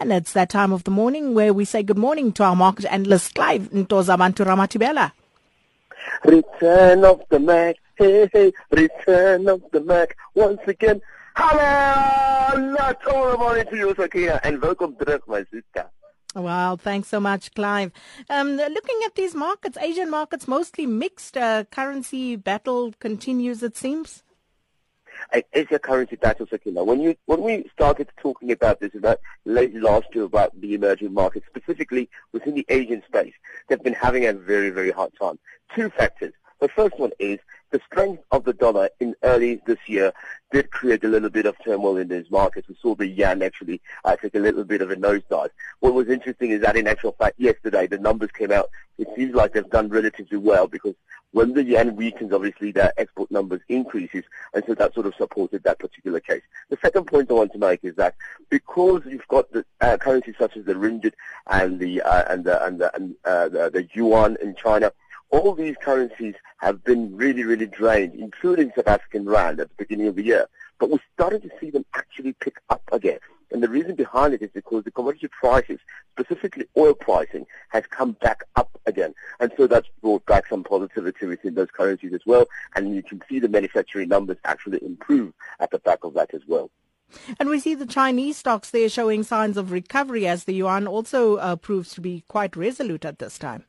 And it's that time of the morning where we say good morning to our market analyst, Clive Ntozabantu Ramathibela. Return of the Mac, hey, hey, return of the Mac. Once again, hello, not all morning to you, Sakina, and welcome to my sister. Wow, thanks so much, Clive. Um, looking at these markets, Asian markets mostly mixed. Uh, currency battle continues, it seems. Asia currency battle, Sakina. When you when we started talking about this about late last year about the emerging markets, specifically within the Asian space, they've been having a very very hard time. Two factors. The first one is the strength of the dollar in early this year did create a little bit of turmoil in these markets. We saw the yen actually uh, take a little bit of a nosedive. What was interesting is that in actual fact yesterday the numbers came out. It seems like they've done relatively well because when the yen weakens, obviously their export numbers increases, and so that sort of supported that particular case. The second point I want to make is that because you've got the uh, currencies such as the ringgit and the uh, and the and the, and, uh, the, the yuan in China, all these currencies have been really, really drained, including South African rand at the beginning of the year. But we're starting to see them actually pick up again. And the reason behind it is because the commodity prices, specifically oil pricing, has come back up again. And so that's brought back some positivity within those currencies as well. And you can see the manufacturing numbers actually improve at the back of that as well. And we see the Chinese stocks there showing signs of recovery as the yuan also uh, proves to be quite resolute at this time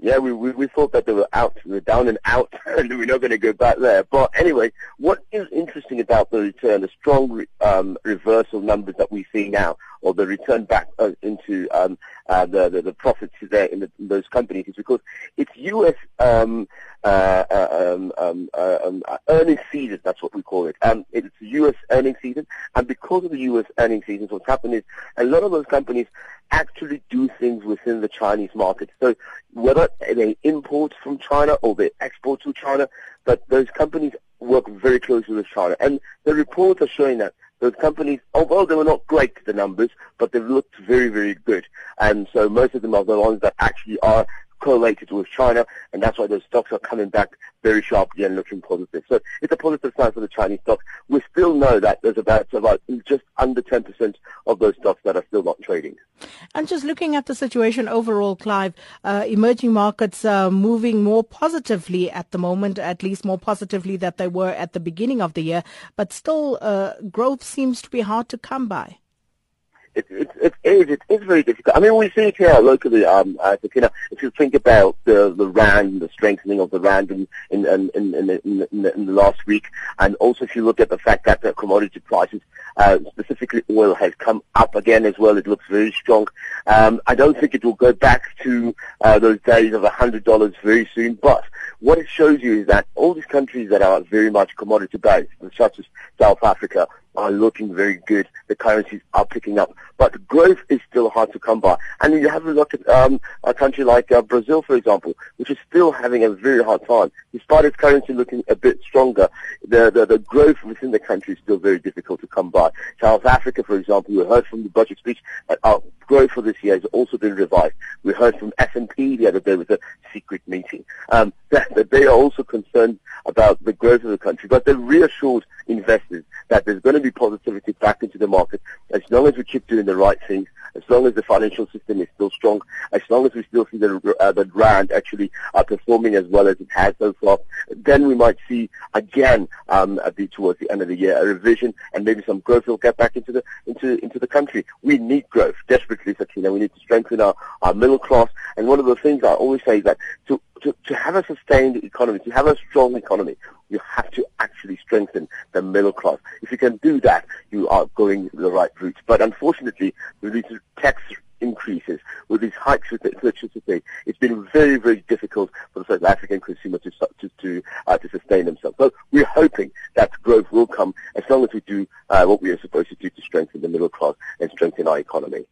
yeah, we, we, we thought that they were out, we were down and out, and we're not going to go back there. But anyway, what is interesting about the return, the strong re, um, reversal numbers that we see now, or the return back uh, into um, uh, the, the, the profits there in, the, in, those companies, is because it's U.S. Um, um, um, uh, um, uh, earnings season. That's what we call it. Um, it's U.S. earnings season, and because of the U.S. earnings season, what's happened is a lot of those companies actually do things within the Chinese market. So whether they import from China or they export to China, but those companies work very closely with China. And the reports are showing that those companies, although they were not great, the numbers, but they looked very, very good. And so most of them are the ones that actually are correlated with China, and that's why those stocks are coming back very sharply and looking positive. So it's a positive sign for the Chinese stocks. We still know that there's about, about just under 10% of those stocks that are still not trading. And just looking at the situation overall, Clive, uh, emerging markets are moving more positively at the moment, at least more positively than they were at the beginning of the year, but still uh, growth seems to be hard to come by it, it, it is it is very difficult. I mean, we see it here locally. Um, uh, if you think about the the rand, the strengthening of the rand in in in in, in, in, in the last week, and also if you look at the fact that the commodity prices, uh, specifically oil, has come up again as well. It looks very strong. Um, I don't think it will go back to uh, those days of hundred dollars very soon, but what it shows you is that all these countries that are very much commodity based, such as South Africa, are looking very good. The currencies are picking up, but growth is still hard to come by. And you have a look at um, a country like uh, Brazil, for example, which is still having a very hard time. Despite its currency looking a bit stronger, the, the, the growth within the country is still very difficult to come by. South Africa, for example, we heard from the budget speech that our growth for this year has also been revised. We heard from S&P the other day with a secret meeting um, that, that they are also concerned about the growth of the country, but they reassured investors that there's going to be positivity back into the market. As long as we keep doing the right things, as long as the financial system is still strong, as long as we still see the, uh, the rand actually uh, performing as well as it has so far, then we might see again um, towards the end of the year a revision and maybe some growth will get back into the into into the country. We need growth desperately, Sakina. We need to strengthen our, our middle class. And one of the things I always say is that to to, to have a sustained economy, to have a strong economy, you have to actually strengthen the middle class. If you can do that, you are going the right route. But unfortunately, we need to tax increases, with these hikes with electricity, it's been very, very difficult for the South African consumer to to to, uh, to sustain themselves. So we're hoping that growth will come as long as we do uh, what we are supposed to do to strengthen the middle class and strengthen our economy.